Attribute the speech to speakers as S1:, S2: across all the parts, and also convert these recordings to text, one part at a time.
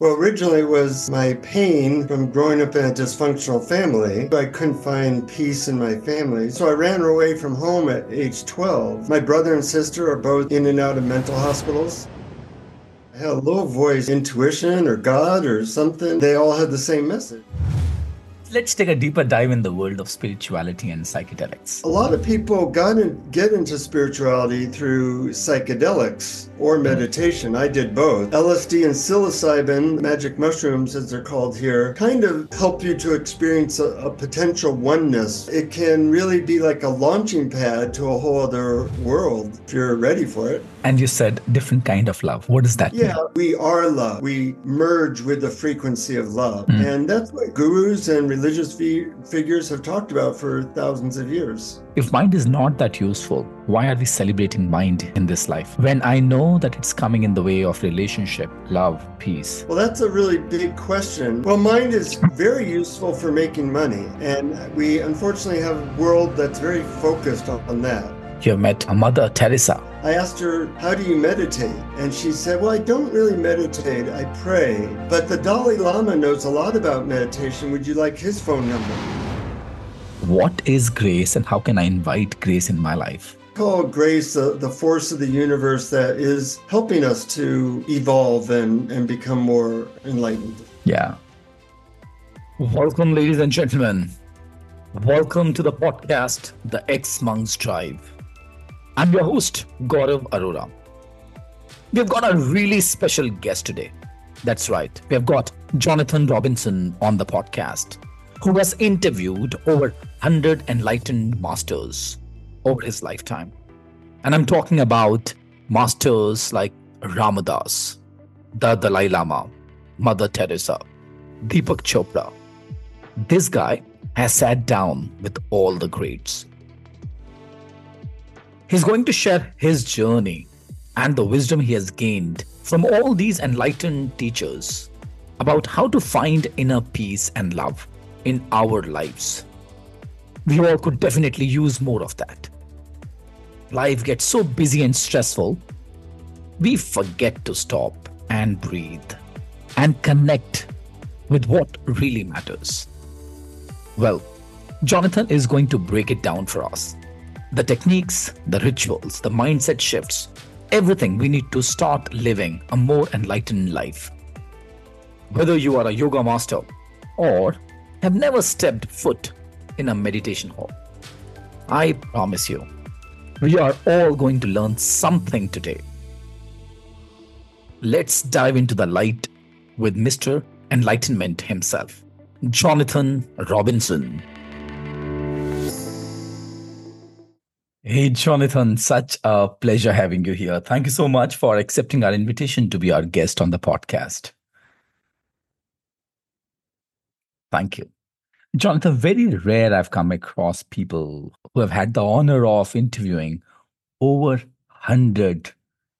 S1: Well, originally was my pain from growing up in a dysfunctional family. I couldn't find peace in my family. So I ran away from home at age 12. My brother and sister are both in and out of mental hospitals. I had a little voice, intuition or God or something. They all had the same message.
S2: Let's take a deeper dive in the world of spirituality and psychedelics.
S1: A lot of people got in, get into spirituality through psychedelics or hmm. meditation. I did both. LSD and psilocybin, magic mushrooms as they're called here, kind of help you to experience a, a potential oneness. It can really be like a launching pad to a whole other world if you're ready for it.
S2: And you said different kind of love. What does that
S1: yeah,
S2: mean?
S1: we are love. We merge with the frequency of love.
S2: Mm.
S1: And that's what gurus and religious fi- figures have talked about for thousands of years.
S2: If mind is not that useful, why are we celebrating mind in this life? When I know that it's coming in the way of relationship, love, peace.
S1: Well, that's a really big question. Well, mind is very useful for making money. And we unfortunately have a world that's very focused on, on that.
S2: You have met Mother Teresa.
S1: I asked her, How do you meditate? And she said, Well, I don't really meditate, I pray. But the Dalai Lama knows a lot about meditation. Would you like his phone number?
S2: What is grace and how can I invite grace in my life?
S1: call grace the, the force of the universe that is helping us to evolve and, and become more enlightened.
S2: Yeah. Welcome, ladies and gentlemen. Welcome to the podcast, The Ex Monks Drive. I'm your host, Gaurav Arora. We've got a really special guest today. That's right, we have got Jonathan Robinson on the podcast, who has interviewed over 100 enlightened masters over his lifetime. And I'm talking about masters like Ramadas, the Dalai Lama, Mother Teresa, Deepak Chopra. This guy has sat down with all the greats. He's going to share his journey and the wisdom he has gained from all these enlightened teachers about how to find inner peace and love in our lives. We all could definitely use more of that. Life gets so busy and stressful, we forget to stop and breathe and connect with what really matters. Well, Jonathan is going to break it down for us. The techniques, the rituals, the mindset shifts, everything we need to start living a more enlightened life. Whether you are a yoga master or have never stepped foot in a meditation hall, I promise you, we are all going to learn something today. Let's dive into the light with Mr. Enlightenment himself, Jonathan Robinson. Hey, Jonathan, such a pleasure having you here. Thank you so much for accepting our invitation to be our guest on the podcast. Thank you. Jonathan, very rare I've come across people who have had the honor of interviewing over 100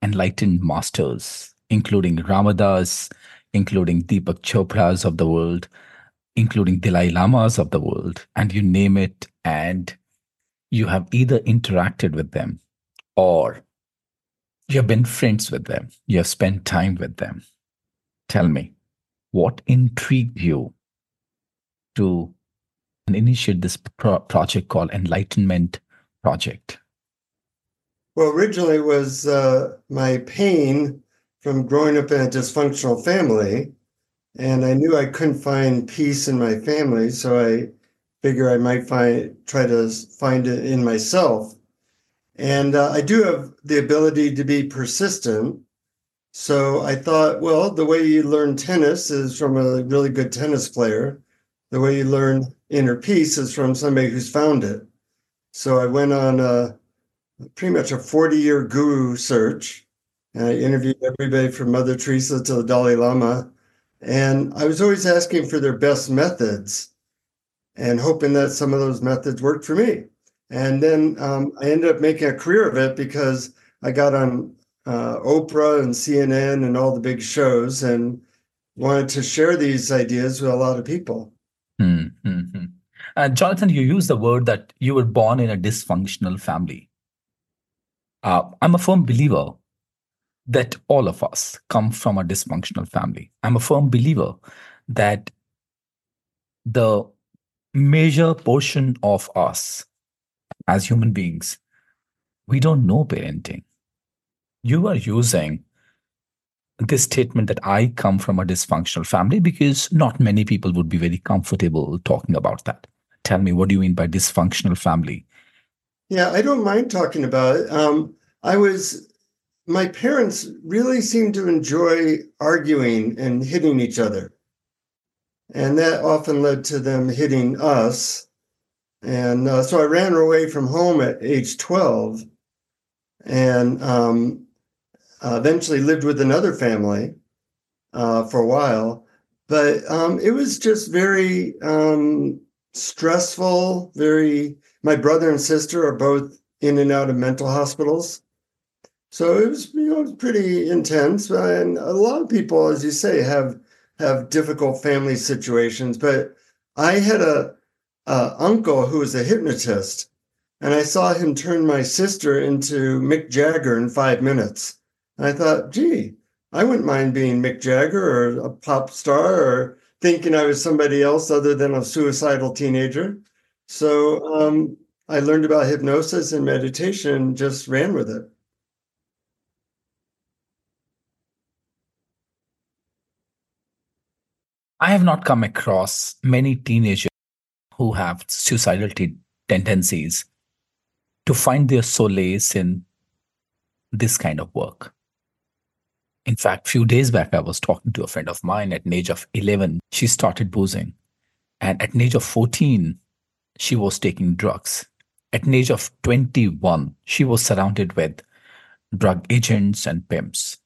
S2: enlightened masters, including Ramadas, including Deepak Chopras of the world, including Dalai Lamas of the world, and you name it. And you have either interacted with them or you have been friends with them, you have spent time with them. Tell me, what intrigued you to initiate this pro- project called Enlightenment Project?
S1: Well, originally was uh, my pain from growing up in a dysfunctional family. And I knew I couldn't find peace in my family. So I figure I might find try to find it in myself. And uh, I do have the ability to be persistent. So I thought, well, the way you learn tennis is from a really good tennis player. The way you learn inner peace is from somebody who's found it. So I went on a, pretty much a 40 year guru search. And I interviewed everybody from Mother Teresa to the Dalai Lama. And I was always asking for their best methods and hoping that some of those methods worked for me. And then um, I ended up making a career of it because I got on uh, Oprah and CNN and all the big shows and wanted to share these ideas with a lot of people.
S2: Mm-hmm. Uh, Jonathan, you use the word that you were born in a dysfunctional family. Uh, I'm a firm believer that all of us come from a dysfunctional family. I'm a firm believer that the major portion of us as human beings, we don't know parenting. You are using this statement that I come from a dysfunctional family because not many people would be very comfortable talking about that. Tell me, what do you mean by dysfunctional family?
S1: Yeah, I don't mind talking about it. Um, I was, my parents really seemed to enjoy arguing and hitting each other. And that often led to them hitting us. And uh, so I ran away from home at age 12 and um, uh, eventually lived with another family uh, for a while. But um, it was just very um, stressful, very, my brother and sister are both in and out of mental hospitals. So it was, you know, pretty intense. And a lot of people, as you say, have have difficult family situations. But I had a, a uncle who was a hypnotist, and I saw him turn my sister into Mick Jagger in five minutes. And I thought, gee, I wouldn't mind being Mick Jagger or a pop star or thinking I was somebody else other than a suicidal teenager. So um, I learned about hypnosis and meditation, just ran with it.
S2: I have not come across many teenagers who have suicidal t- tendencies to find their solace in this kind of work. In fact, few days back, I was talking to a friend of mine at an age of 11. She started boozing. And at an age of 14, she was taking drugs. At an age of 21, she was surrounded with drug agents and pimps.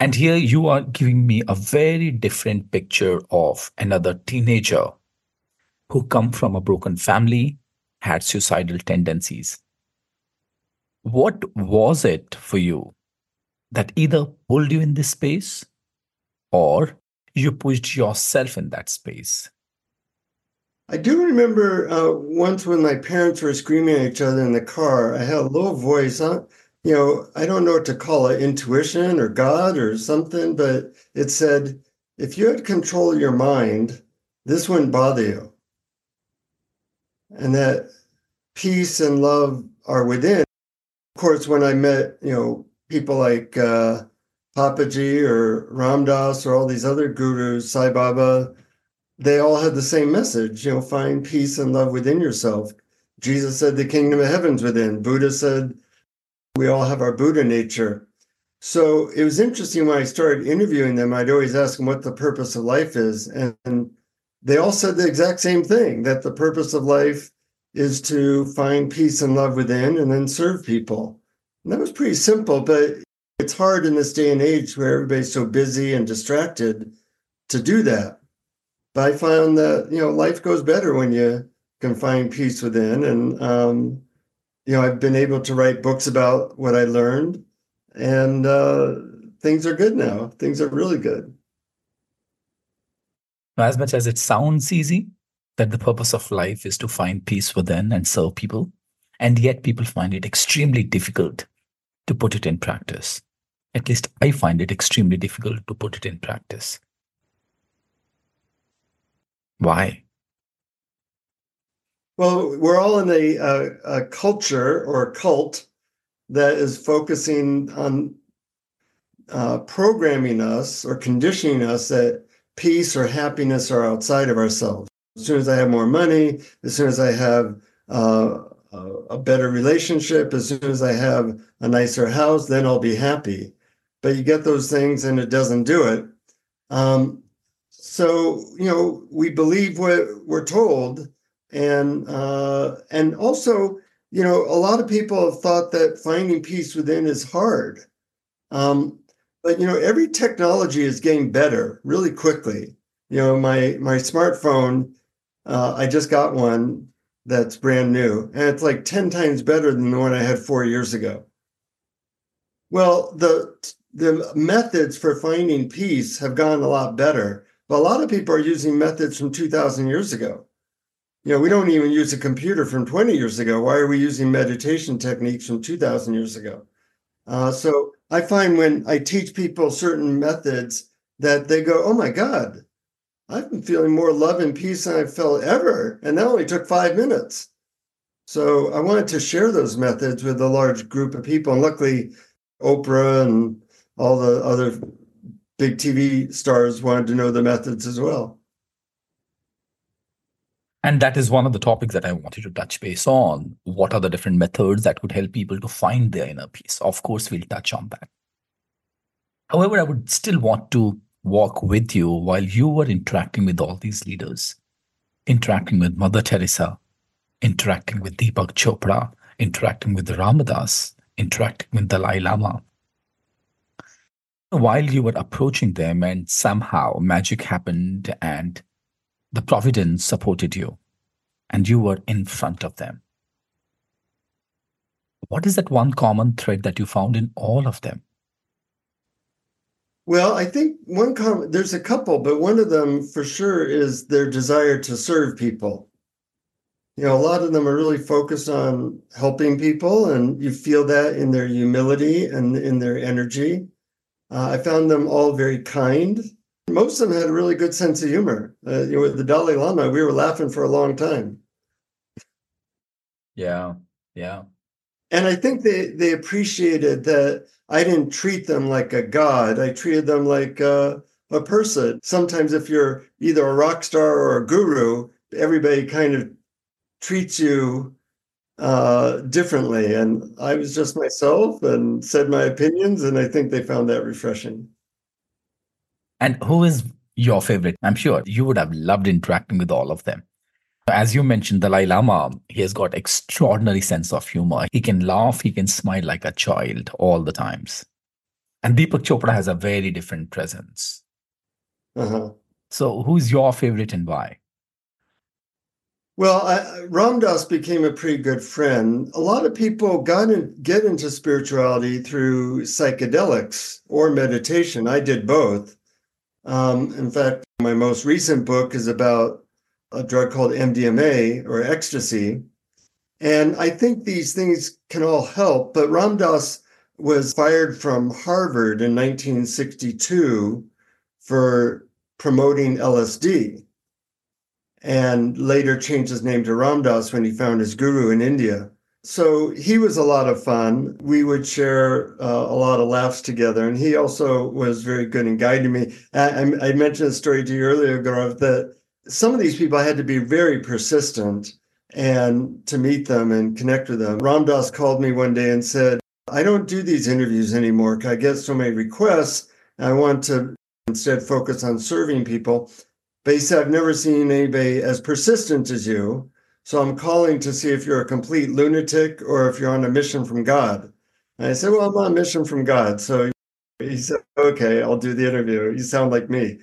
S2: And here you are giving me a very different picture of another teenager who come from a broken family, had suicidal tendencies. What was it for you that either pulled you in this space or you pushed yourself in that space.
S1: I do remember uh, once when my parents were screaming at each other in the car, I had a low voice. You know, I don't know what to call it intuition or God or something, but it said, if you had control of your mind, this wouldn't bother you. And that peace and love are within. Of course, when I met, you know, people like uh, Papaji or Ram Dass or all these other gurus, Sai Baba, they all had the same message, you know, find peace and love within yourself. Jesus said the kingdom of heaven's within. Buddha said we all have our Buddha nature. So it was interesting when I started interviewing them, I'd always ask them what the purpose of life is. And they all said the exact same thing that the purpose of life is to find peace and love within and then serve people. And that was pretty simple, but it's hard in this day and age where everybody's so busy and distracted to do that. But I found that, you know, life goes better when you can find peace within. And, um, you know, I've been able to write books about what I learned, and uh, things are good now. Things are really good.
S2: As much as it sounds easy, that the purpose of life is to find peace within and serve people, and yet people find it extremely difficult to put it in practice. At least I find it extremely difficult to put it in practice. Why?
S1: Well, we're all in a, a, a culture or a cult that is focusing on uh, programming us or conditioning us that peace or happiness are outside of ourselves. As soon as I have more money, as soon as I have uh, a better relationship, as soon as I have a nicer house, then I'll be happy. But you get those things and it doesn't do it. Um, so you know we believe what we're told, and uh, and also you know a lot of people have thought that finding peace within is hard. Um, but you know every technology is getting better really quickly. You know my my smartphone, uh, I just got one that's brand new, and it's like 10 times better than the one I had four years ago. Well, the the methods for finding peace have gotten a lot better, but a lot of people are using methods from 2,000 years ago. You know, we don't even use a computer from 20 years ago. Why are we using meditation techniques from 2,000 years ago? Uh, so I find when I teach people certain methods that they go, oh my God, I've been feeling more love and peace than I've felt ever. And that only took five minutes. So I wanted to share those methods with a large group of people. And luckily, Oprah and all the other big TV stars wanted to know the methods as well.
S2: And that is one of the topics that I wanted to touch base on. What are the different methods that could help people to find their inner peace? Of course, we'll touch on that. However, I would still want to walk with you while you were interacting with all these leaders, interacting with Mother Teresa, interacting with Deepak Chopra, interacting with the Ramadas, interacting with Dalai Lama. While you were approaching them, and somehow magic happened, and the providence supported you, and you were in front of them. What is that one common thread that you found in all of them?
S1: Well, I think one comment, there's a couple, but one of them for sure is their desire to serve people. You know, a lot of them are really focused on helping people, and you feel that in their humility and in their energy. Uh, I found them all very kind. Most of them had a really good sense of humor. Uh, you know, with the Dalai Lama, we were laughing for a long time.
S2: Yeah, yeah.
S1: And I think they they appreciated that I didn't treat them like a god. I treated them like a, a person. Sometimes, if you're either a rock star or a guru, everybody kind of treats you uh, differently. And I was just myself and said my opinions, and I think they found that refreshing.
S2: And who is your favorite? I'm sure you would have loved interacting with all of them. As you mentioned, Dalai Lama, he has got extraordinary sense of humor. He can laugh, he can smile like a child all the times. And Deepak Chopra has a very different presence. Uh-huh. So, who's your favorite and why?
S1: Well, I, Ram Dass became a pretty good friend. A lot of people got in, get into spirituality through psychedelics or meditation. I did both. Um, in fact, my most recent book is about a drug called MDMA or ecstasy. And I think these things can all help. But Ram Dass was fired from Harvard in 1962 for promoting LSD and later changed his name to Ram Dass when he found his guru in India. So he was a lot of fun. We would share uh, a lot of laughs together, and he also was very good in guiding me. I, I mentioned a story to you earlier, Gaurav, that some of these people I had to be very persistent and to meet them and connect with them. Ram Dass called me one day and said, I don't do these interviews anymore. I get so many requests. I want to instead focus on serving people. But he said, I've never seen anybody as persistent as you. So I'm calling to see if you're a complete lunatic or if you're on a mission from God. And I said, Well, I'm on a mission from God. So he said, Okay, I'll do the interview. You sound like me.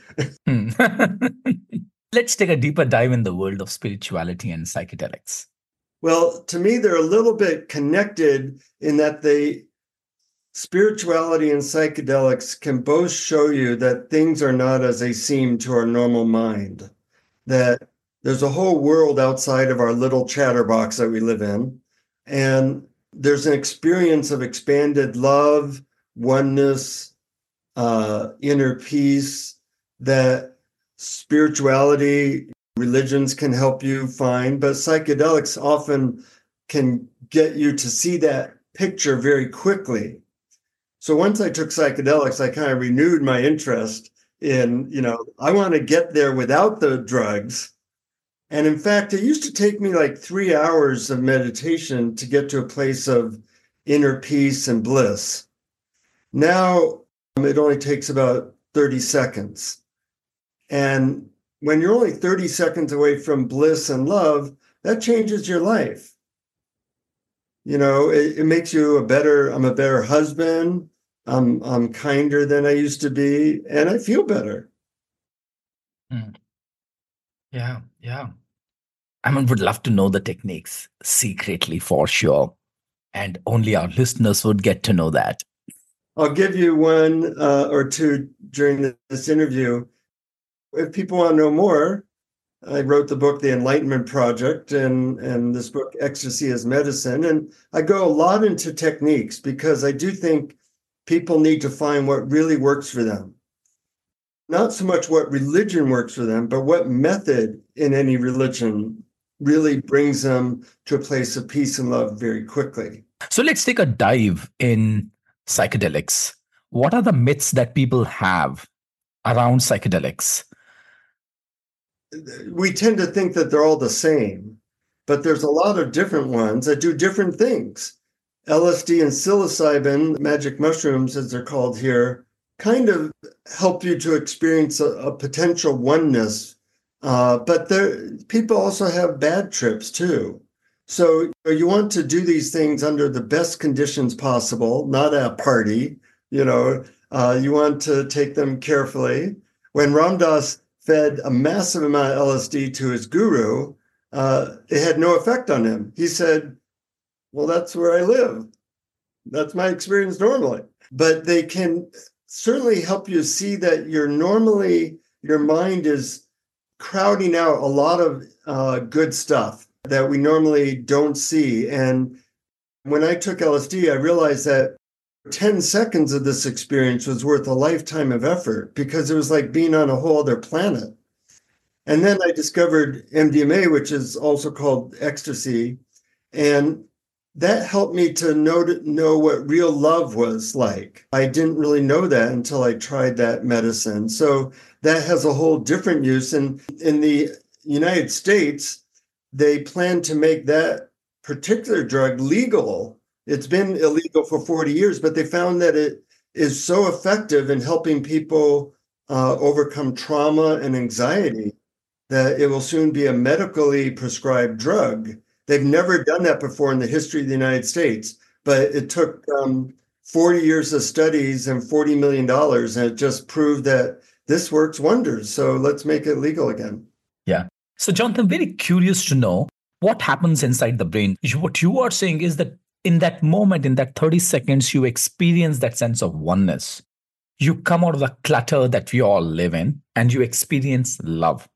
S1: Hmm.
S2: Let's take a deeper dive in the world of spirituality and psychedelics.
S1: Well, to me, they're a little bit connected in that they spirituality and psychedelics can both show you that things are not as they seem to our normal mind, that there's a whole world outside of our little chatterbox that we live in. And there's an experience of expanded love, oneness, uh, inner peace that spirituality, religions can help you find, but psychedelics often can get you to see that picture very quickly. So once I took psychedelics, I kind of renewed my interest in, you know, I want to get there without the drugs. And in fact, it used to take me like three hours of meditation to get to a place of inner peace and bliss. Now it only takes about 30 seconds. And when you're only 30 seconds away from bliss and love, that changes your life. You know, it, it makes you a better, I'm a better husband. I'm I'm kinder than I used to be, and I feel better.
S2: Mm. Yeah, yeah. I mean, would love to know the techniques secretly for sure, and only our listeners would get to know that.
S1: I'll give you one uh, or two during this interview if people want to know more, I wrote the book The Enlightenment Project and and this book Ecstasy as Medicine and I go a lot into techniques because I do think people need to find what really works for them. Not so much what religion works for them, but what method in any religion really brings them to a place of peace and love very quickly.
S2: So let's take a dive in psychedelics. What are the myths that people have around psychedelics?
S1: We tend to think that they're all the same, but there's a lot of different ones that do different things. LSD and psilocybin, magic mushrooms as they're called here, kind of help you to experience a, a potential oneness. Uh, but there, people also have bad trips too. So you want to do these things under the best conditions possible, not at a party. You know, uh, you want to take them carefully. When Ram Dass fed a massive amount of LSD to his guru, uh, it had no effect on him. He said, Well, that's where I live. That's my experience normally. But they can certainly help you see that you're normally, your mind is crowding out a lot of uh, good stuff that we normally don't see. And when I took LSD, I realized that 10 seconds of this experience was worth a lifetime of effort because it was like being on a whole other planet. And then I discovered MDMA, which is also called ecstasy. And that helped me to know, to know what real love was like. I didn't really know that until I tried that medicine. So that has a whole different use. And in the United States, they plan to make that particular drug legal. It's been illegal for 40 years, but they found that it is so effective in helping people uh, overcome trauma and anxiety that it will soon be a medically prescribed drug. They've never done that before in the history of the United States, but it took um, 40 years of studies and $40 million, and it just proved that this works wonders. So let's make it legal again.
S2: Yeah. So, Jonathan, very curious to know what happens inside the brain. What you are saying is that in that moment, in that 30 seconds, you experience that sense of oneness. You come out of the clutter that we all live in and you experience love.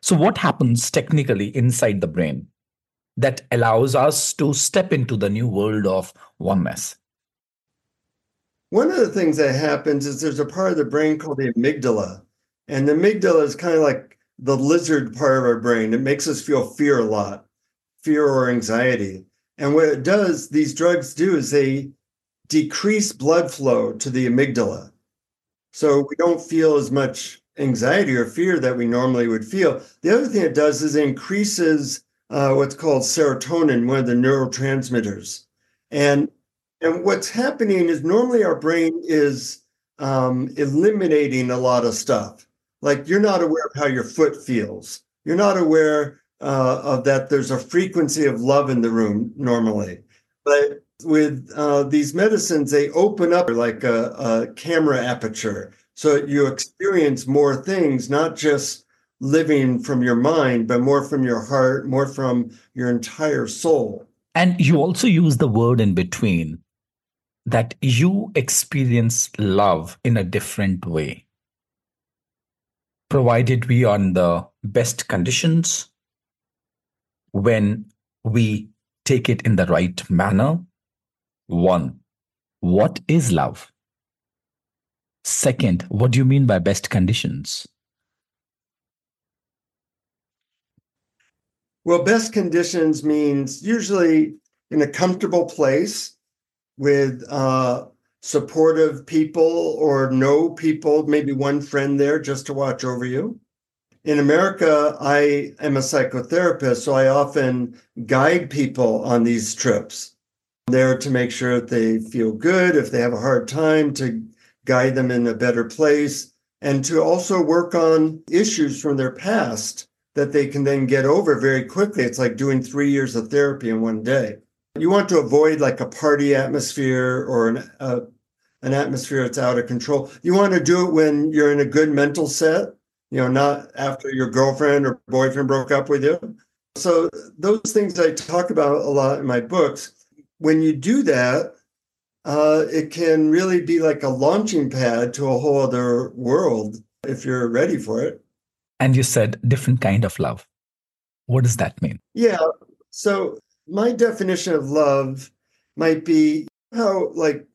S2: So, what happens technically inside the brain that allows us to step into the new world of oneness?
S1: One of the things that happens is there's a part of the brain called the amygdala. And the amygdala is kind of like the lizard part of our brain. It makes us feel fear a lot, fear or anxiety. And what it does, these drugs do, is they decrease blood flow to the amygdala. So we don't feel as much anxiety or fear that we normally would feel. The other thing it does is it increases uh, what's called serotonin, one of the neurotransmitters. And and what's happening is normally our brain is um, eliminating a lot of stuff like you're not aware of how your foot feels. You're not aware uh, of that there's a frequency of love in the room normally. But with uh, these medicines, they open up like a, a camera aperture. So you experience more things, not just living from your mind, but more from your heart, more from your entire soul.
S2: And you also use the word in between that you experience love in a different way provided we are in the best conditions, when we take it in the right manner. One, what is love? Second, what do you mean by best conditions?
S1: Well, best conditions means usually in a comfortable place with uh, supportive people or no people, maybe one friend there just to watch over you. In America, I am a psychotherapist, so I often guide people on these trips. There to make sure that they feel good, if they have a hard time, to guide them in a better place, and to also work on issues from their past that they can then get over very quickly. It's like doing three years of therapy in one day. You want to avoid like a party atmosphere or an, a an atmosphere that's out of control. You want to do it when you're in a good mental set, you know, not after your girlfriend or boyfriend broke up with you. So those things I talk about a lot in my books. When you do that, uh, it can really be like a launching pad to a whole other world if you're ready for it.
S2: And you said different kind of love. What does that mean?
S1: Yeah. So my definition of love might be how like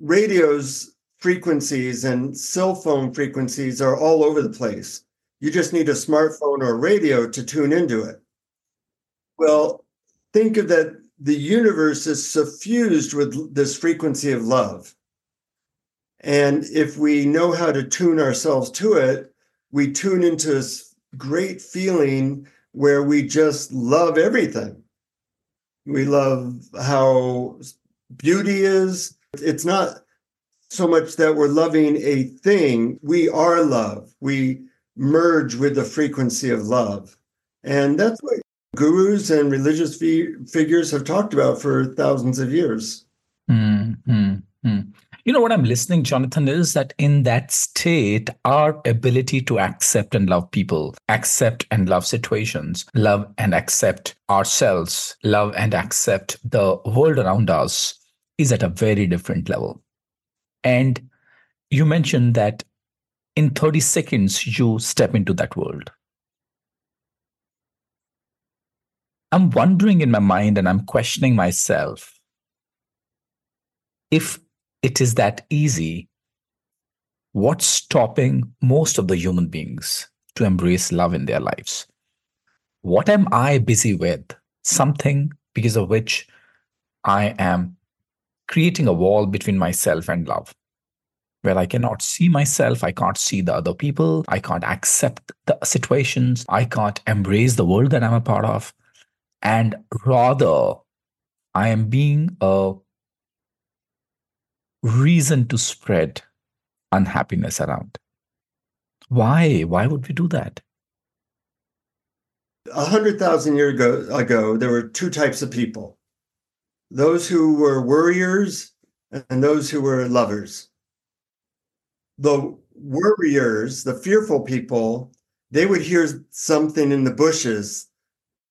S1: radios frequencies and cell phone frequencies are all over the place. You just need a smartphone or a radio to tune into it. Well, think of that the universe is suffused with this frequency of love. And if we know how to tune ourselves to it, we tune into this great feeling where we just love everything. We love how beauty is. It's not so much that we're loving a thing, we are love. We merge with the frequency of love. And that's what gurus and religious fi- figures have talked about for thousands of years.
S2: Mm-hmm. You know what I'm listening, Jonathan, is that in that state, our ability to accept and love people, accept and love situations, love and accept ourselves, love and accept the world around us is at a very different level. And you mentioned that in 30 seconds, you step into that world. I'm wondering in my mind and I'm questioning myself if it is that easy, what's stopping most of the human beings to embrace love in their lives? What am I busy with? Something because of which I am creating a wall between myself and love where I cannot see myself, I can't see the other people, I can't accept the situations, I can't embrace the world that I'm a part of. And rather, I am being a reason to spread unhappiness around. Why? Why would we do that?
S1: A hundred thousand years ago, ago, there were two types of people those who were worriers and those who were lovers. The worriers, the fearful people, they would hear something in the bushes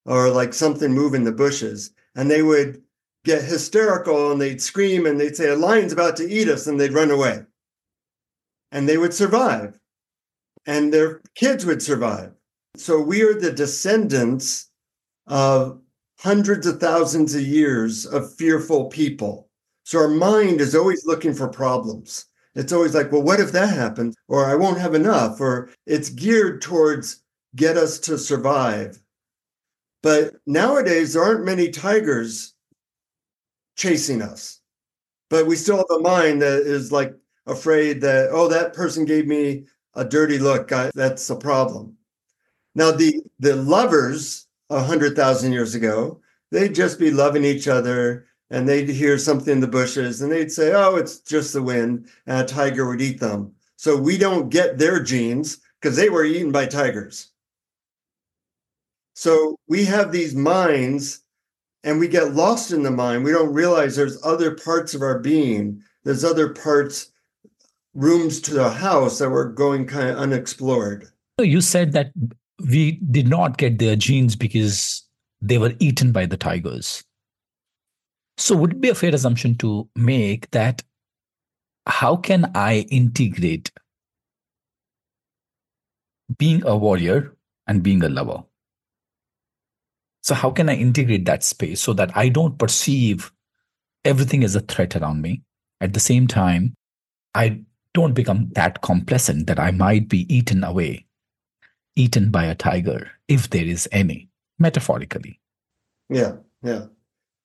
S1: or like something move in the bushes, and they would get hysterical and they'd scream and they'd say, A lion's about to eat us, and they'd run away. And they would survive, and their kids would survive. So we are the descendants of hundreds of thousands of years of fearful people. So our mind is always looking for problems. It's always like, well, what if that happens? Or I won't have enough. Or it's geared towards get us to survive. But nowadays, there aren't many tigers chasing us. But we still have a mind that is like afraid that, oh, that person gave me a dirty look. I, that's a problem. Now, the, the lovers a hundred thousand years ago, they'd just be loving each other and they'd hear something in the bushes and they'd say, oh, it's just the wind, and a tiger would eat them. So we don't get their genes because they were eaten by tigers. So we have these minds and we get lost in the mind. We don't realize there's other parts of our being, there's other parts, rooms to the house that were going kind of unexplored.
S2: You said that we did not get their genes because they were eaten by the tigers. So, would it be a fair assumption to make that how can I integrate being a warrior and being a lover? So, how can I integrate that space so that I don't perceive everything as a threat around me? At the same time, I don't become that complacent that I might be eaten away eaten by a tiger, if there is any, metaphorically.
S1: Yeah, yeah.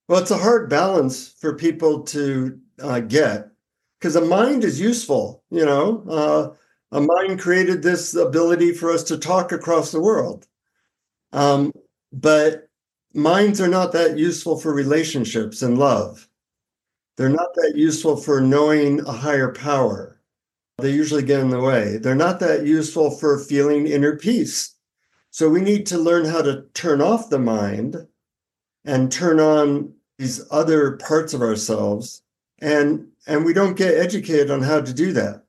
S1: Well, it's a hard balance for people to uh, get because a mind is useful. You know, uh, a mind created this ability for us to talk across the world. Um, but minds are not that useful for relationships and love. They're not that useful for knowing a higher power they usually get in the way. They're not that useful for feeling inner peace. So we need to learn how to turn off the mind and turn on these other parts of ourselves. And, and we don't get educated on how to do that.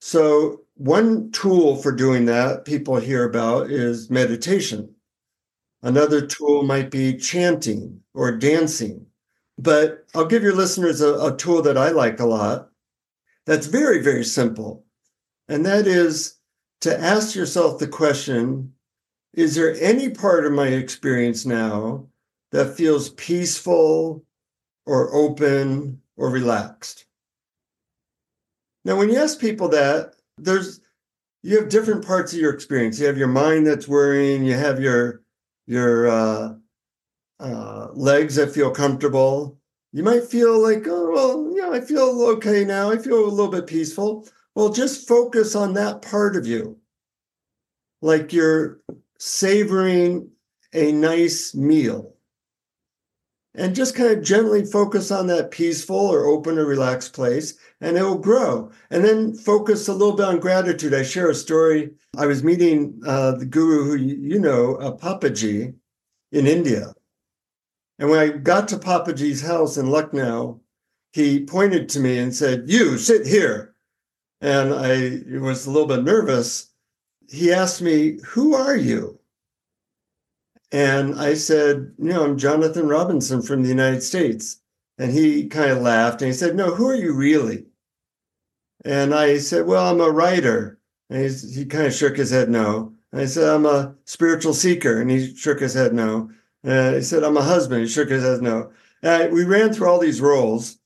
S1: So, one tool for doing that people hear about is meditation. Another tool might be chanting or dancing. But I'll give your listeners a, a tool that I like a lot that's very, very simple. And that is to ask yourself the question Is there any part of my experience now that feels peaceful or open or relaxed? Now, when you ask people that, there's you have different parts of your experience. You have your mind that's worrying. You have your your uh, uh, legs that feel comfortable. You might feel like, oh well, yeah, I feel okay now. I feel a little bit peaceful. Well, just focus on that part of you, like you're savoring a nice meal and just kind of gently focus on that peaceful or open or relaxed place and it will grow and then focus a little bit on gratitude i share a story i was meeting uh, the guru who you know uh, papaji in india and when i got to papaji's house in lucknow he pointed to me and said you sit here and i was a little bit nervous he asked me who are you and I said, you know, I'm Jonathan Robinson from the United States. And he kind of laughed and he said, no, who are you really? And I said, well, I'm a writer. And he kind of shook his head no. And I said, I'm a spiritual seeker. And he shook his head no. And he said, I'm a husband. He shook his head no. And we ran through all these roles.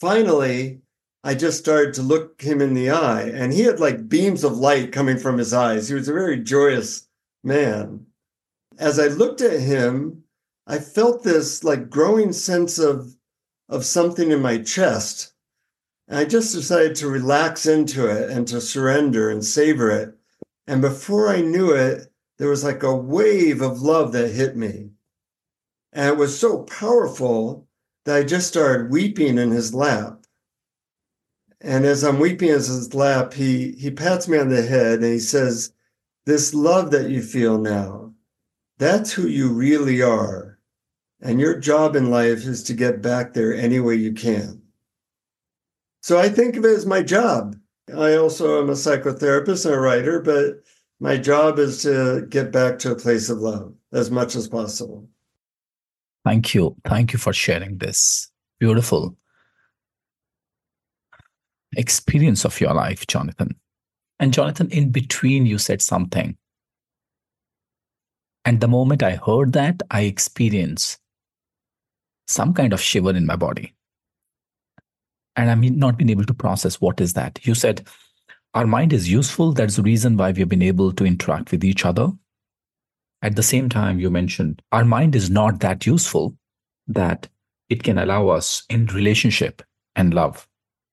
S1: Finally, I just started to look him in the eye, and he had like beams of light coming from his eyes. He was a very joyous man as I looked at him, I felt this like growing sense of of something in my chest. And I just decided to relax into it and to surrender and savor it. And before I knew it, there was like a wave of love that hit me. And it was so powerful that I just started weeping in his lap. And as I'm weeping in his lap, he he pats me on the head and he says, This love that you feel now, that's who you really are. And your job in life is to get back there any way you can. So I think of it as my job. I also am a psychotherapist and a writer, but my job is to get back to a place of love as much as possible.
S2: Thank you. Thank you for sharing this beautiful experience of your life, Jonathan. And Jonathan, in between, you said something and the moment I heard that, I experienced some kind of shiver in my body. And I mean, not been able to process what is that. You said our mind is useful. That's the reason why we've been able to interact with each other. At the same time, you mentioned our mind is not that useful that it can allow us in relationship and love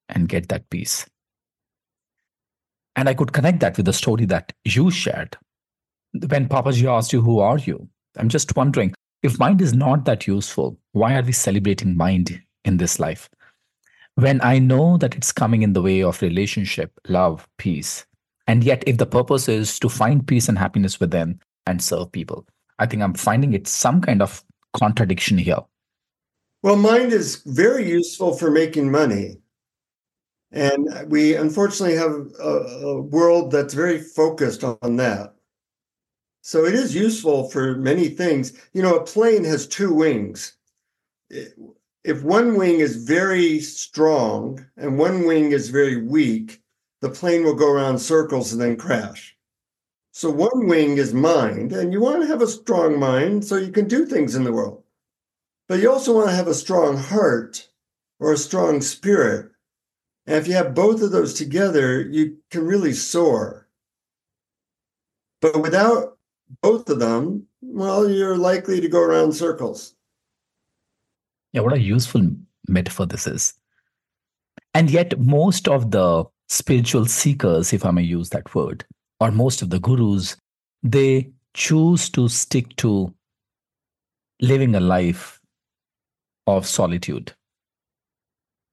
S2: and get that peace. And I could connect that with the story that you shared when Papaji asked you, Who are you? I'm just wondering if mind is not that useful, why are we celebrating mind in this life? When I know that it's coming in the way of relationship, love, peace. And yet, if the purpose is to find peace and happiness within and serve people, I think I'm finding it some kind of contradiction here.
S1: Well, mind is very useful for making money. And we unfortunately have a, a world that's very focused on that. So it is useful for many things. You know, a plane has two wings. If one wing is very strong and one wing is very weak, the plane will go around circles and then crash. So one wing is mind, and you want to have a strong mind so you can do things in the world. But you also want to have a strong heart or a strong spirit. And if you have both of those together, you can really soar. But without both of them, well, you're likely to go around circles.
S2: Yeah, what a useful metaphor this is. And yet, most of the spiritual seekers, if I may use that word, or most of the gurus, they choose to stick to living a life of solitude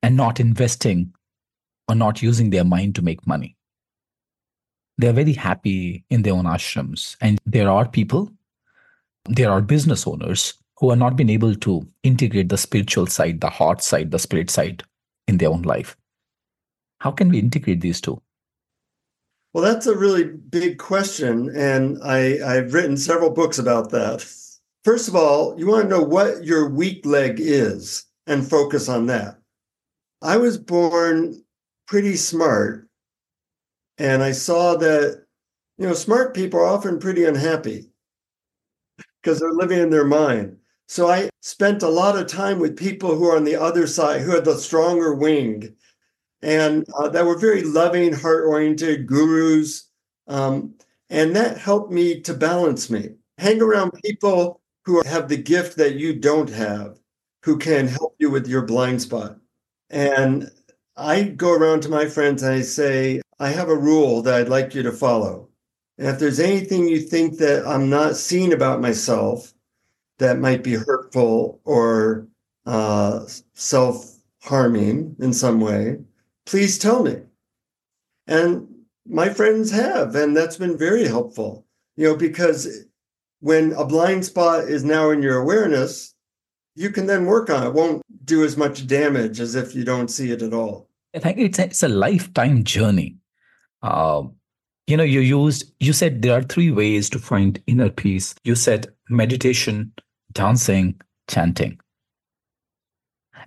S2: and not investing or not using their mind to make money they're very happy in their own ashrams. And there are people, there are business owners who are not been able to integrate the spiritual side, the heart side, the spirit side in their own life. How can we integrate these two?
S1: Well, that's a really big question. And I, I've written several books about that. First of all, you want to know what your weak leg is and focus on that. I was born pretty smart and I saw that, you know, smart people are often pretty unhappy because they're living in their mind. So I spent a lot of time with people who are on the other side, who had the stronger wing. and uh, that were very loving, heart oriented gurus. Um, and that helped me to balance me. Hang around people who have the gift that you don't have, who can help you with your blind spot. And I go around to my friends and I say, I have a rule that I'd like you to follow. And if there's anything you think that I'm not seeing about myself that might be hurtful or uh, self harming in some way, please tell me. And my friends have, and that's been very helpful, you know, because when a blind spot is now in your awareness, you can then work on it. it won't do as much damage as if you don't see it at all.
S2: I think it's a, it's a lifetime journey. Uh, you know, you used, you said there are three ways to find inner peace. You said meditation, dancing, chanting.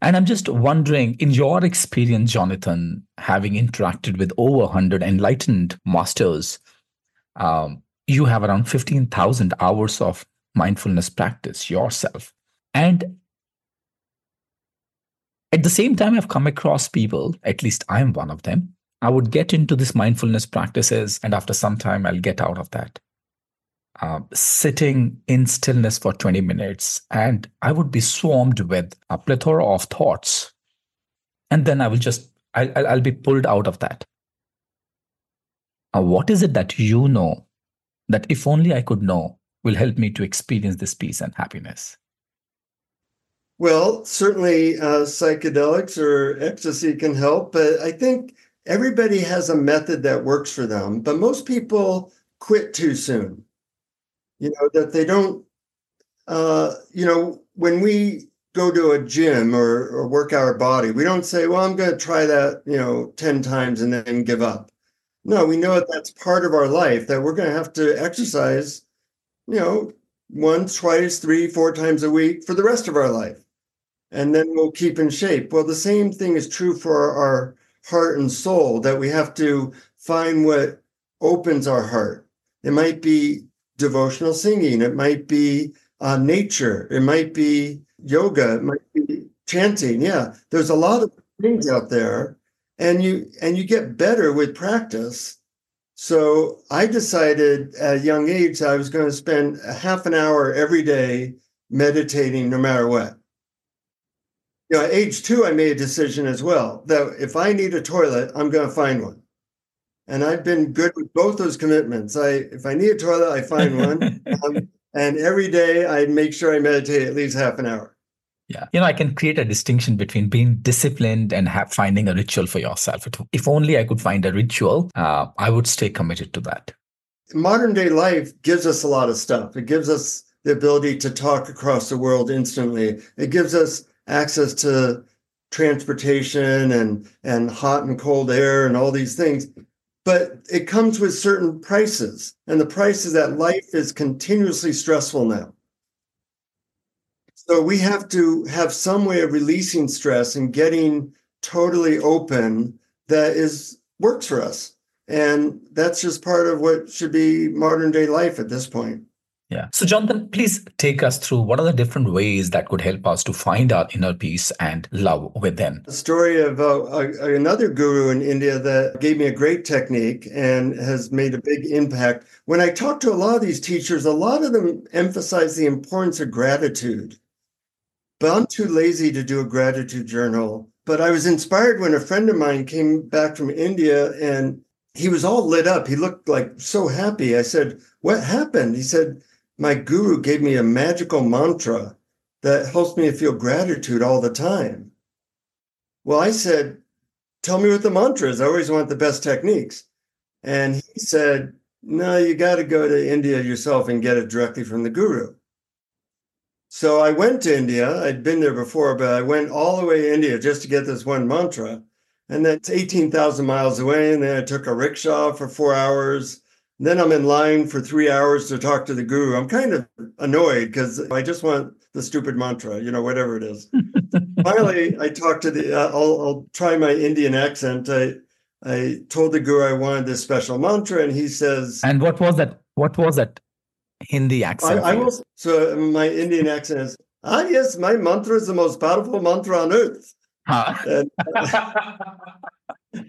S2: And I'm just wondering, in your experience, Jonathan, having interacted with over 100 enlightened masters, um, you have around 15,000 hours of mindfulness practice yourself. And at the same time, I've come across people, at least I'm one of them. I would get into this mindfulness practices, and after some time, I'll get out of that. Uh, sitting in stillness for 20 minutes, and I would be swarmed with a plethora of thoughts. And then I will just, I'll, I'll be pulled out of that. Uh, what is it that you know that if only I could know will help me to experience this peace and happiness?
S1: Well, certainly uh, psychedelics or ecstasy can help, but I think everybody has a method that works for them. But most people quit too soon. You know, that they don't, uh, you know, when we go to a gym or, or work our body, we don't say, well, I'm going to try that, you know, 10 times and then give up. No, we know that that's part of our life, that we're going to have to exercise, you know, once, twice, three, four times a week for the rest of our life and then we'll keep in shape. Well, the same thing is true for our heart and soul that we have to find what opens our heart. It might be devotional singing, it might be uh, nature, it might be yoga, it might be chanting. Yeah, there's a lot of things out there, and you and you get better with practice. So I decided at a young age I was going to spend a half an hour every day meditating, no matter what you know, at age two, I made a decision as well that if I need a toilet, I'm going to find one. And I've been good with both those commitments. I, if I need a toilet, I find one. um, and every day I make sure I meditate at least half an hour.
S2: Yeah. You know, I can create a distinction between being disciplined and have, finding a ritual for yourself. If only I could find a ritual, uh, I would stay committed to that.
S1: Modern day life gives us a lot of stuff. It gives us the ability to talk across the world instantly. It gives us access to transportation and and hot and cold air and all these things but it comes with certain prices and the price is that life is continuously stressful now. So we have to have some way of releasing stress and getting totally open that is works for us. And that's just part of what should be modern day life at this point
S2: yeah. So, Jonathan, please take us through what are the different ways that could help us to find our inner peace and love within.
S1: The story of uh, another guru in India that gave me a great technique and has made a big impact. When I talk to a lot of these teachers, a lot of them emphasize the importance of gratitude. But I'm too lazy to do a gratitude journal. But I was inspired when a friend of mine came back from India and he was all lit up. He looked like so happy. I said, What happened? He said, my guru gave me a magical mantra that helps me feel gratitude all the time. Well, I said, Tell me what the mantra is. I always want the best techniques. And he said, No, you got to go to India yourself and get it directly from the guru. So I went to India. I'd been there before, but I went all the way to India just to get this one mantra. And that's 18,000 miles away. And then I took a rickshaw for four hours then I'm in line for three hours to talk to the guru. I'm kind of annoyed because I just want the stupid mantra, you know, whatever it is. Finally, I talked to the. Uh, I'll, I'll try my Indian accent. I I told the guru I wanted this special mantra, and he says.
S2: And what was that? What was that Hindi accent?
S1: I, I will, so my Indian accent is. Ah, yes, my mantra is the most powerful mantra on earth. Huh?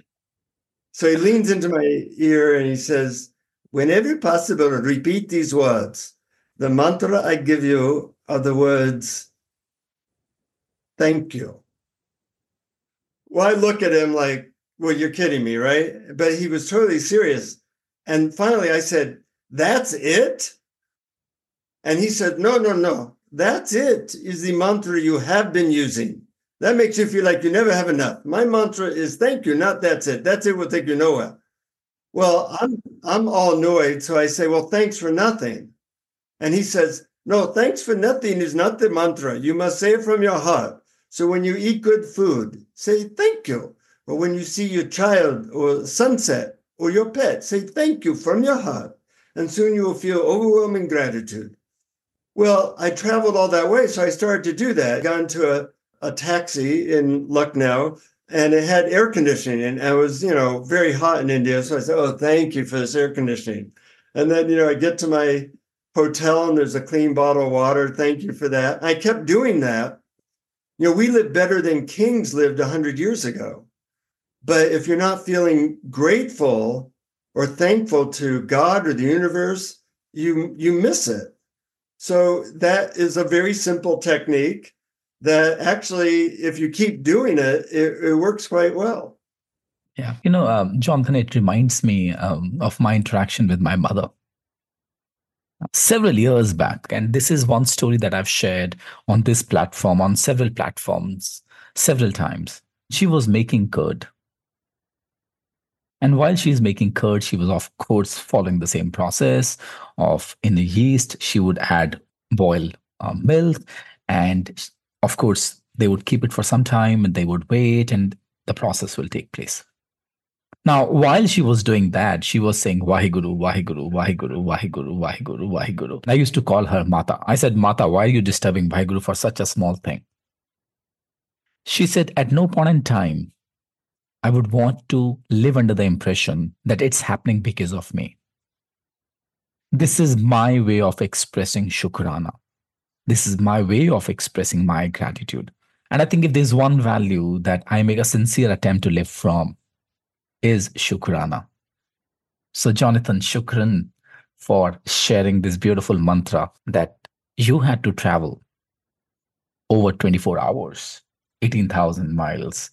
S1: so he leans into my ear and he says, Whenever possible, repeat these words. The mantra I give you are the words, thank you. Well, I look at him like, well, you're kidding me, right? But he was totally serious. And finally I said, that's it? And he said, no, no, no. That's it is the mantra you have been using. That makes you feel like you never have enough. My mantra is thank you, not that's it. That's it will take you nowhere. Well, I'm I'm all annoyed, so I say, well, thanks for nothing. And he says, no, thanks for nothing is not the mantra. You must say it from your heart. So when you eat good food, say thank you. Or when you see your child or sunset or your pet, say thank you from your heart. And soon you will feel overwhelming gratitude. Well, I traveled all that way, so I started to do that. I got into a, a taxi in Lucknow and it had air conditioning and it was, you know, very hot in India. So I said, Oh, thank you for this air conditioning. And then, you know, I get to my hotel and there's a clean bottle of water. Thank you for that. I kept doing that. You know, we live better than kings lived 100 years ago. But if you're not feeling grateful or thankful to God or the universe, you you miss it. So that is a very simple technique that actually, if you keep doing it, it, it works quite well.
S2: Yeah. You know, um, Jonathan, it reminds me um, of my interaction with my mother several years back. And this is one story that I've shared on this platform, on several platforms, several times. She was making curd. And while she's making curd, she was, of course, following the same process of in the yeast, she would add boil uh, milk and of course, they would keep it for some time and they would wait and the process will take place. Now, while she was doing that, she was saying Wahiguru, Wahiguru, Wahiguru, Wahiguru, Wahiguru, Wahiguru. I used to call her Mata. I said, Mata, why are you disturbing Wahiguru for such a small thing? She said, at no point in time, I would want to live under the impression that it's happening because of me. This is my way of expressing Shukrana. This is my way of expressing my gratitude. And I think if there's one value that I make a sincere attempt to live from is Shukrana. So, Jonathan, Shukran for sharing this beautiful mantra that you had to travel over 24 hours, 18,000 miles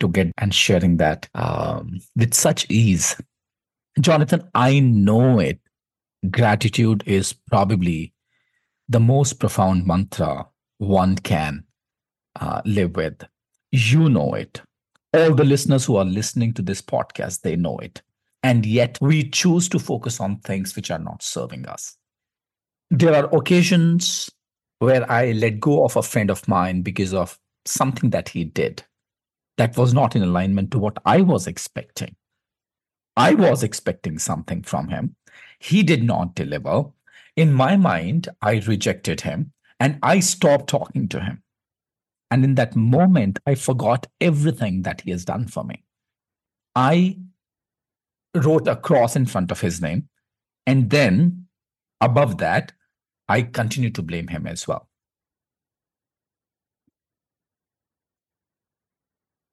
S2: to get and sharing that um, with such ease. Jonathan, I know it. Gratitude is probably the most profound mantra one can uh, live with. You know it. All the listeners who are listening to this podcast, they know it. And yet we choose to focus on things which are not serving us. There are occasions where I let go of a friend of mine because of something that he did that was not in alignment to what I was expecting. I was expecting something from him. He did not deliver in my mind, I rejected him and I stopped talking to him. And in that moment, I forgot everything that he has done for me. I wrote a cross in front of his name. And then above that, I continued to blame him as well.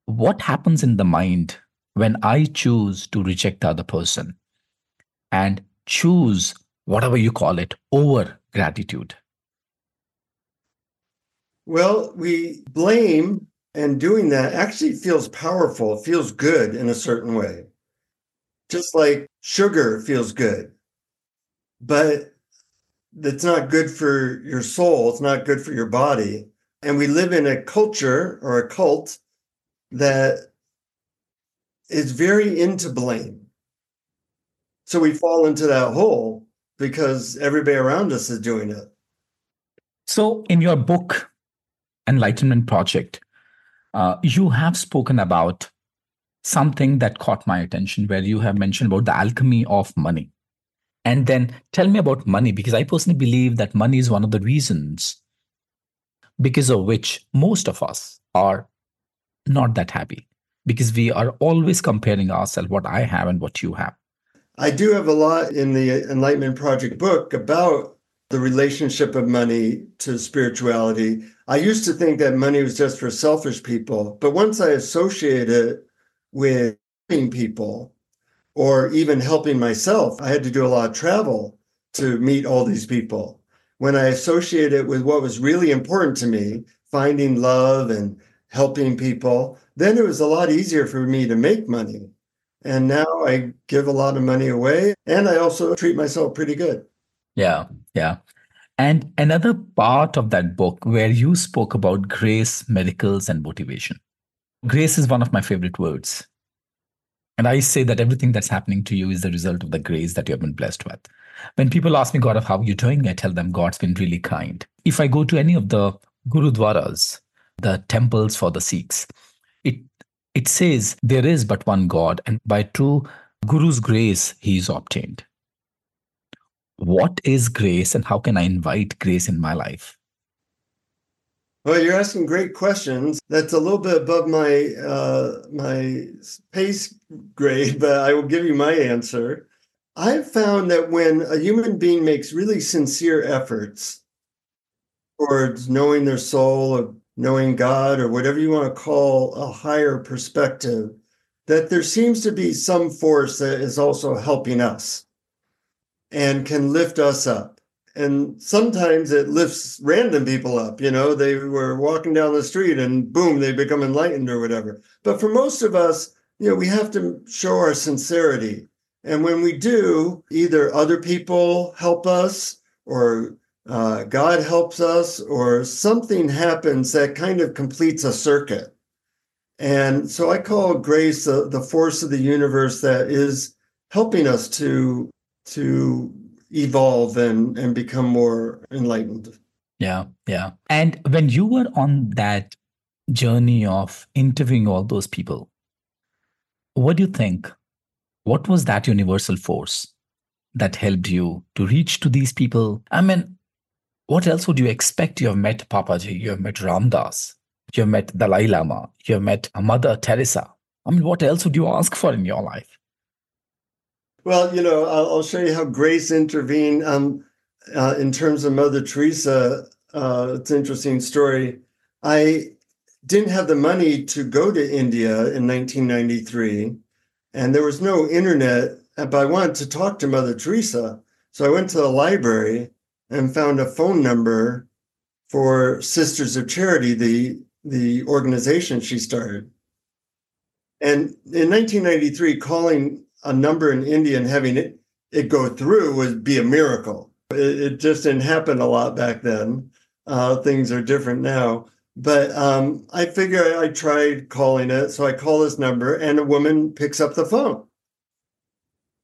S2: What happens in the mind when I choose to reject the other person and choose whatever you call it, over gratitude?
S1: Well, we blame, and doing that actually feels powerful, it feels good in a certain way. Just like sugar feels good, but it's not good for your soul, it's not good for your body. And we live in a culture or a cult that is very into blame. So we fall into that hole because everybody around us is doing it.
S2: So, in your book, Enlightenment Project, uh, you have spoken about something that caught my attention where you have mentioned about the alchemy of money. And then tell me about money, because I personally believe that money is one of the reasons because of which most of us are not that happy, because we are always comparing ourselves, what I have and what you have.
S1: I do have a lot in the Enlightenment Project book about the relationship of money to spirituality. I used to think that money was just for selfish people, but once I associate it with helping people or even helping myself, I had to do a lot of travel to meet all these people. When I associate it with what was really important to me, finding love and helping people, then it was a lot easier for me to make money. And now I give a lot of money away and I also treat myself pretty good.
S2: Yeah, yeah. And another part of that book where you spoke about grace, miracles, and motivation. Grace is one of my favorite words. And I say that everything that's happening to you is the result of the grace that you have been blessed with. When people ask me, God, of how are you doing? I tell them God's been really kind. If I go to any of the gurudwaras, the temples for the Sikhs, it it says there is but one God, and by true Guru's grace he is obtained. What is grace, and how can I invite grace in my life?
S1: Well, you're asking great questions. That's a little bit above my uh, my pace grade, but I will give you my answer. I've found that when a human being makes really sincere efforts towards knowing their soul knowing God or whatever you want to call a higher perspective, that there seems to be some force that is also helping us and can lift us up. And sometimes it lifts random people up. You know, they were walking down the street and boom, they become enlightened or whatever. But for most of us, you know, we have to show our sincerity and when we do, either other people help us or uh, God helps us, or something happens that kind of completes a circuit. And so I call grace the, the force of the universe that is helping us to to evolve and, and become more enlightened.
S2: Yeah, yeah. And when you were on that journey of interviewing all those people, what do you think what was that universal force that helped you to reach to these people? I mean, what else would you expect? You have met Papaji, you have met Ram Dass, you have met Dalai Lama, you have met Mother Teresa. I mean, what else would you ask for in your life?
S1: Well, you know, I'll, show you how grace intervened. Um, uh, in terms of Mother Teresa, uh, it's an interesting story. I didn't have the money to go to India in 1993 and there was no internet, but I wanted to talk to Mother Teresa. So I went to the library and found a phone number for Sisters of Charity, the, the organization she started. And in 1993, calling a number in India and having it, it go through would be a miracle. It, it just didn't happen a lot back then. Uh, things are different now. But um, I figure I tried calling it. So I call this number and a woman picks up the phone.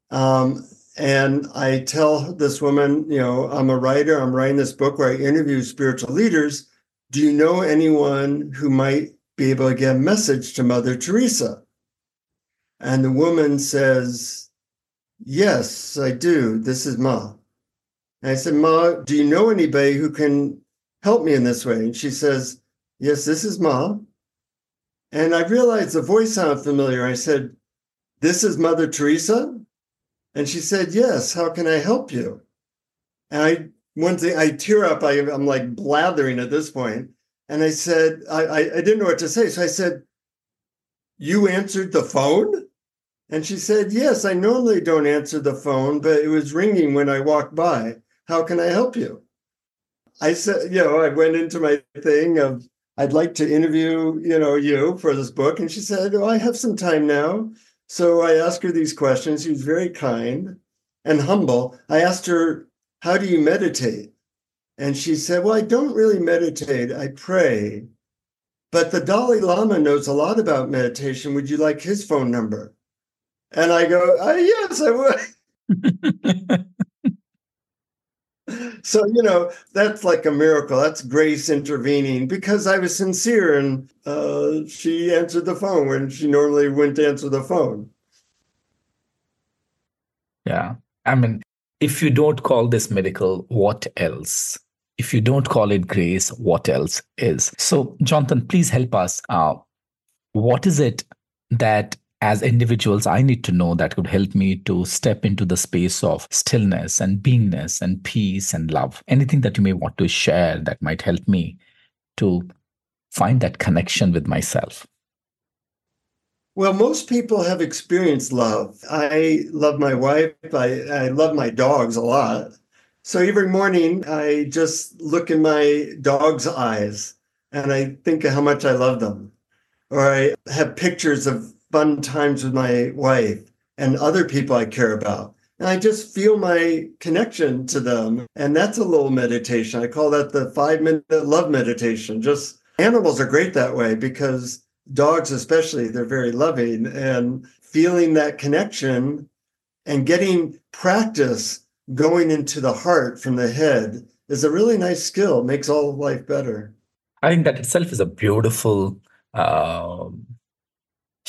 S1: Um, and I tell this woman, you know, I'm a writer, I'm writing this book where I interview spiritual leaders. Do you know anyone who might be able to get a message to Mother Teresa? And the woman says, Yes, I do. This is Ma. And I said, Ma, do you know anybody who can help me in this way? And she says, Yes, this is Ma. And I realized the voice sounded familiar. I said, This is Mother Teresa? And she said, Yes, how can I help you? And I one thing I tear up, I, am like blathering at this point. And I said, I, I, I didn't know what to say. So I said, You answered the phone? And she said, Yes, I normally don't answer the phone, but it was ringing when I walked by. How can I help you? I said, you know, I went into my thing of I'd like to interview, you know, you for this book. And she said, Oh, I have some time now. So I asked her these questions. She was very kind and humble. I asked her, How do you meditate? And she said, Well, I don't really meditate, I pray. But the Dalai Lama knows a lot about meditation. Would you like his phone number? And I go, oh, Yes, I would. so you know that's like a miracle. That's grace intervening because i was sincere and uh, she answered the phone when she normally wouldn't answer the phone.
S2: Yeah. I mean if you don't call this miracle what else? If you don't call it grace what else is? So jonathan please help us uh, what is it that as individuals I need to know that could help me to step into the space of stillness and beingness and peace and love? Anything that you may want to share that might help me to find that connection with myself?
S1: Well, most people have experienced love. I love my wife. I, I love my dogs a lot. So every morning I just look in my dog's eyes and I think of how much I love them. Or I have pictures of fun times with my wife and other people I care about. And I just feel my connection to them. And that's a little meditation. I call that the five minute love meditation. Just animals are great that way because dogs, especially, they're very loving and feeling that connection and getting practice going into the heart from the head is a really nice skill, makes all life better.
S2: I think that itself is a beautiful uh,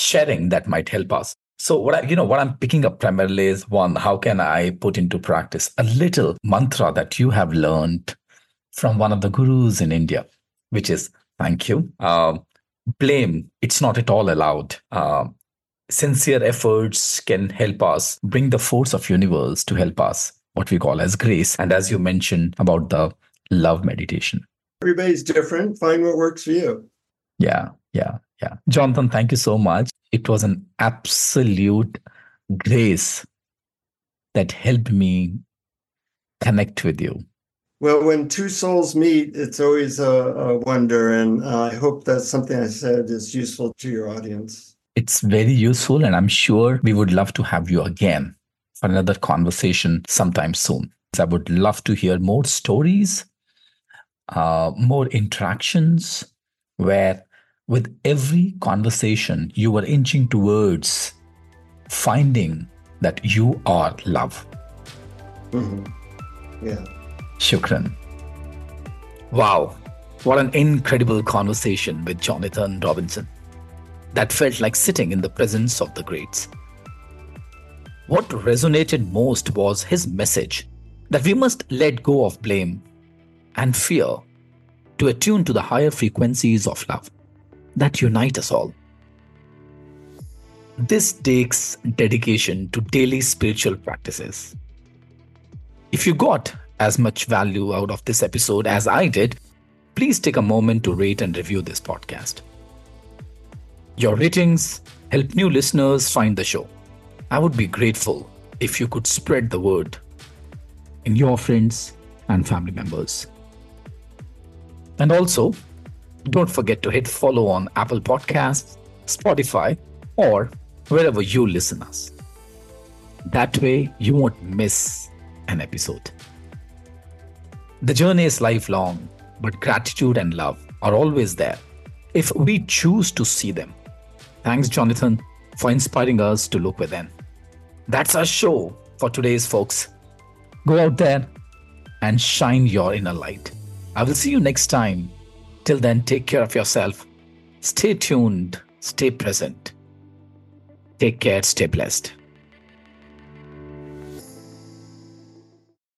S2: sharing that might help us. So what I, you know, what I'm picking up primarily is one, how can I put into practice a little mantra that you have learned from one of the gurus in India, which is thank you. Uh, blame, it's not at all allowed. Uh, sincere efforts can help us bring the force of universe to help us, what we call as grace. And as you mentioned about the love meditation.
S1: Everybody's different. Find what works for you.
S2: Yeah, yeah. Yeah. Jonathan, thank you so much. It was an absolute grace that helped me connect with you.
S1: Well, when two souls meet, it's always a, a wonder. And uh, I hope that something I said is useful to your audience.
S2: It's very useful. And I'm sure we would love to have you again for another conversation sometime soon. I would love to hear more stories, uh, more interactions where with every conversation, you were inching towards finding that you are love.
S1: Mm-hmm. Yeah.
S2: Shukran. Wow. What an incredible conversation with Jonathan Robinson. That felt like sitting in the presence of the greats. What resonated most was his message that we must let go of blame and fear to attune to the higher frequencies of love that unite us all. This takes dedication to daily spiritual practices. If you got as much value out of this episode as I did, please take a moment to rate and review this podcast. Your ratings help new listeners find the show. I would be grateful if you could spread the word in your friends and family members. And also, don't forget to hit follow on Apple Podcasts, Spotify, or wherever you listen us. That way, you won't miss an episode. The journey is lifelong, but gratitude and love are always there if we choose to see them. Thanks, Jonathan, for inspiring us to look within. That's our show for today's folks. Go out there and shine your inner light. I will see you next time Till then, take care of yourself. Stay tuned, stay present. Take care, stay blessed.